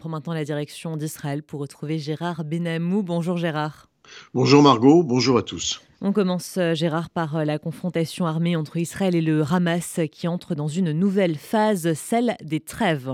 prend maintenant la direction d'Israël pour retrouver Gérard Benamou. Bonjour Gérard. Bonjour Margot, bonjour à tous. On commence, euh, Gérard, par euh, la confrontation armée entre Israël et le Hamas qui entre dans une nouvelle phase, celle des trêves.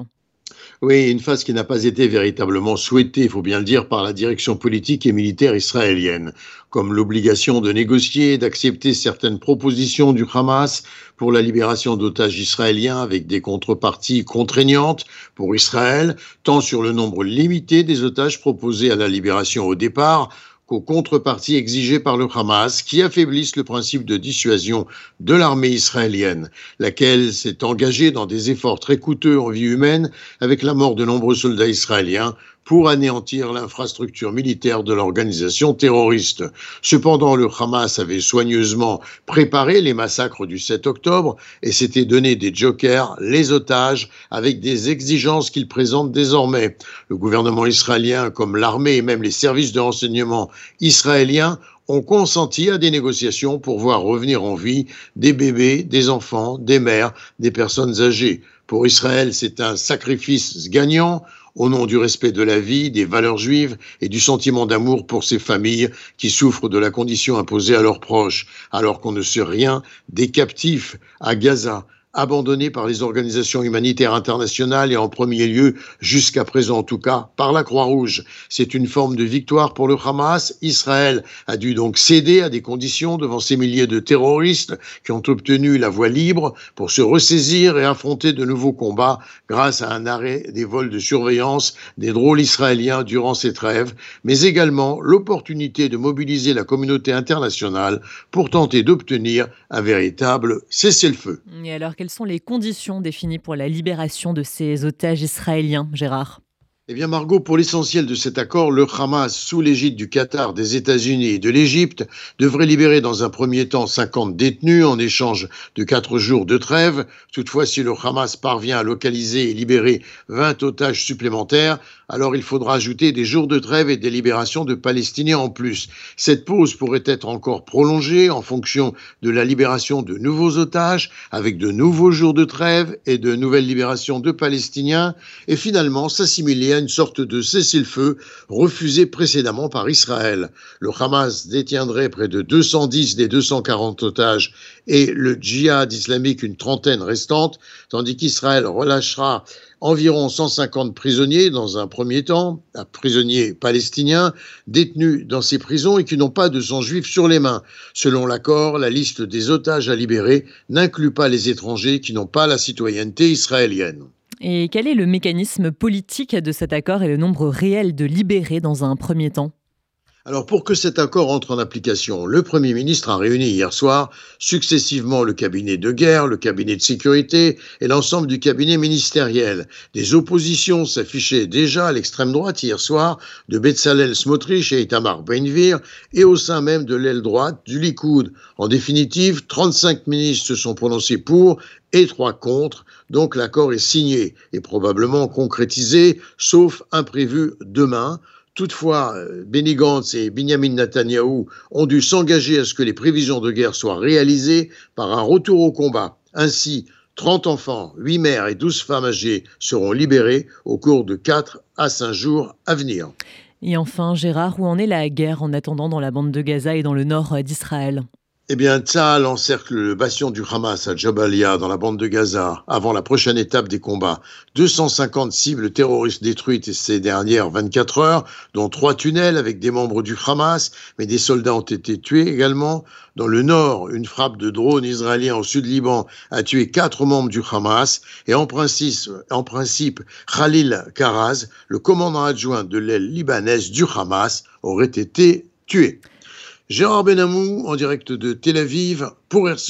Oui, une phase qui n'a pas été véritablement souhaitée, il faut bien le dire, par la direction politique et militaire israélienne, comme l'obligation de négocier d'accepter certaines propositions du Hamas pour la libération d'otages israéliens avec des contreparties contraignantes pour Israël, tant sur le nombre limité des otages proposés à la libération au départ qu'aux contreparties exigées par le Hamas, qui affaiblissent le principe de dissuasion de l'armée israélienne, laquelle s'est engagée dans des efforts très coûteux en vie humaine avec la mort de nombreux soldats israéliens pour anéantir l'infrastructure militaire de l'organisation terroriste. Cependant, le Hamas avait soigneusement préparé les massacres du 7 octobre et s'était donné des jokers, les otages, avec des exigences qu'il présente désormais. Le gouvernement israélien, comme l'armée et même les services de renseignement israéliens, ont consenti à des négociations pour voir revenir en vie des bébés, des enfants, des mères, des personnes âgées. Pour Israël, c'est un sacrifice gagnant au nom du respect de la vie, des valeurs juives et du sentiment d'amour pour ces familles qui souffrent de la condition imposée à leurs proches, alors qu'on ne sait rien des captifs à Gaza, abandonnés par les organisations humanitaires internationales et en premier lieu, jusqu'à présent en tout cas, par la Croix-Rouge. C'est une forme de victoire pour le Hamas. Israël a dû donc céder à des conditions devant ces milliers de terroristes qui ont obtenu la voie libre pour se ressaisir et affronter de nouveaux combats grâce à un arrêt des vols de surveillance des drôles israéliens durant ces trêves, mais également l'opportunité de mobiliser la communauté internationale pour tenter d'obtenir un véritable cessez-le-feu. Quelles sont les conditions définies pour la libération de ces otages israéliens, Gérard? Eh bien, Margot, pour l'essentiel de cet accord, le Hamas, sous l'égide du Qatar, des États-Unis et de l'Égypte, devrait libérer dans un premier temps 50 détenus en échange de quatre jours de trêve. Toutefois, si le Hamas parvient à localiser et libérer 20 otages supplémentaires, alors il faudra ajouter des jours de trêve et des libérations de Palestiniens en plus. Cette pause pourrait être encore prolongée en fonction de la libération de nouveaux otages, avec de nouveaux jours de trêve et de nouvelles libérations de Palestiniens, et finalement s'assimiler une sorte de cessez-le-feu refusé précédemment par Israël. Le Hamas détiendrait près de 210 des 240 otages et le djihad islamique une trentaine restante, tandis qu'Israël relâchera environ 150 prisonniers dans un premier temps, prisonniers palestiniens détenus dans ces prisons et qui n'ont pas de sang juif sur les mains. Selon l'accord, la liste des otages à libérer n'inclut pas les étrangers qui n'ont pas la citoyenneté israélienne. Et quel est le mécanisme politique de cet accord et le nombre réel de libérés dans un premier temps? Alors pour que cet accord entre en application, le Premier ministre a réuni hier soir successivement le cabinet de guerre, le cabinet de sécurité et l'ensemble du cabinet ministériel. Des oppositions s'affichaient déjà à l'extrême droite hier soir de Betzalel Smotrich et Itamar Benvir et au sein même de l'aile droite du Likoud. En définitive, 35 ministres se sont prononcés pour et trois contre, donc l'accord est signé et probablement concrétisé, sauf imprévu demain. Toutefois, euh, Benny Gantz et Benjamin Netanyahu ont dû s'engager à ce que les prévisions de guerre soient réalisées par un retour au combat. Ainsi, 30 enfants, 8 mères et 12 femmes âgées seront libérés au cours de 4 à 5 jours à venir. Et enfin, Gérard, où en est la guerre en attendant dans la bande de Gaza et dans le nord d'Israël? Eh bien, Tzahal encercle le bastion du Hamas à Jabalia, dans la bande de Gaza, avant la prochaine étape des combats. 250 cibles terroristes détruites ces dernières 24 heures, dont trois tunnels avec des membres du Hamas, mais des soldats ont été tués également. Dans le nord, une frappe de drone israélien au sud Liban a tué quatre membres du Hamas. Et en principe Khalil Karaz, le commandant adjoint de l'aile libanaise du Hamas, aurait été tué. Gérard Benamou en direct de Tel Aviv pour RC.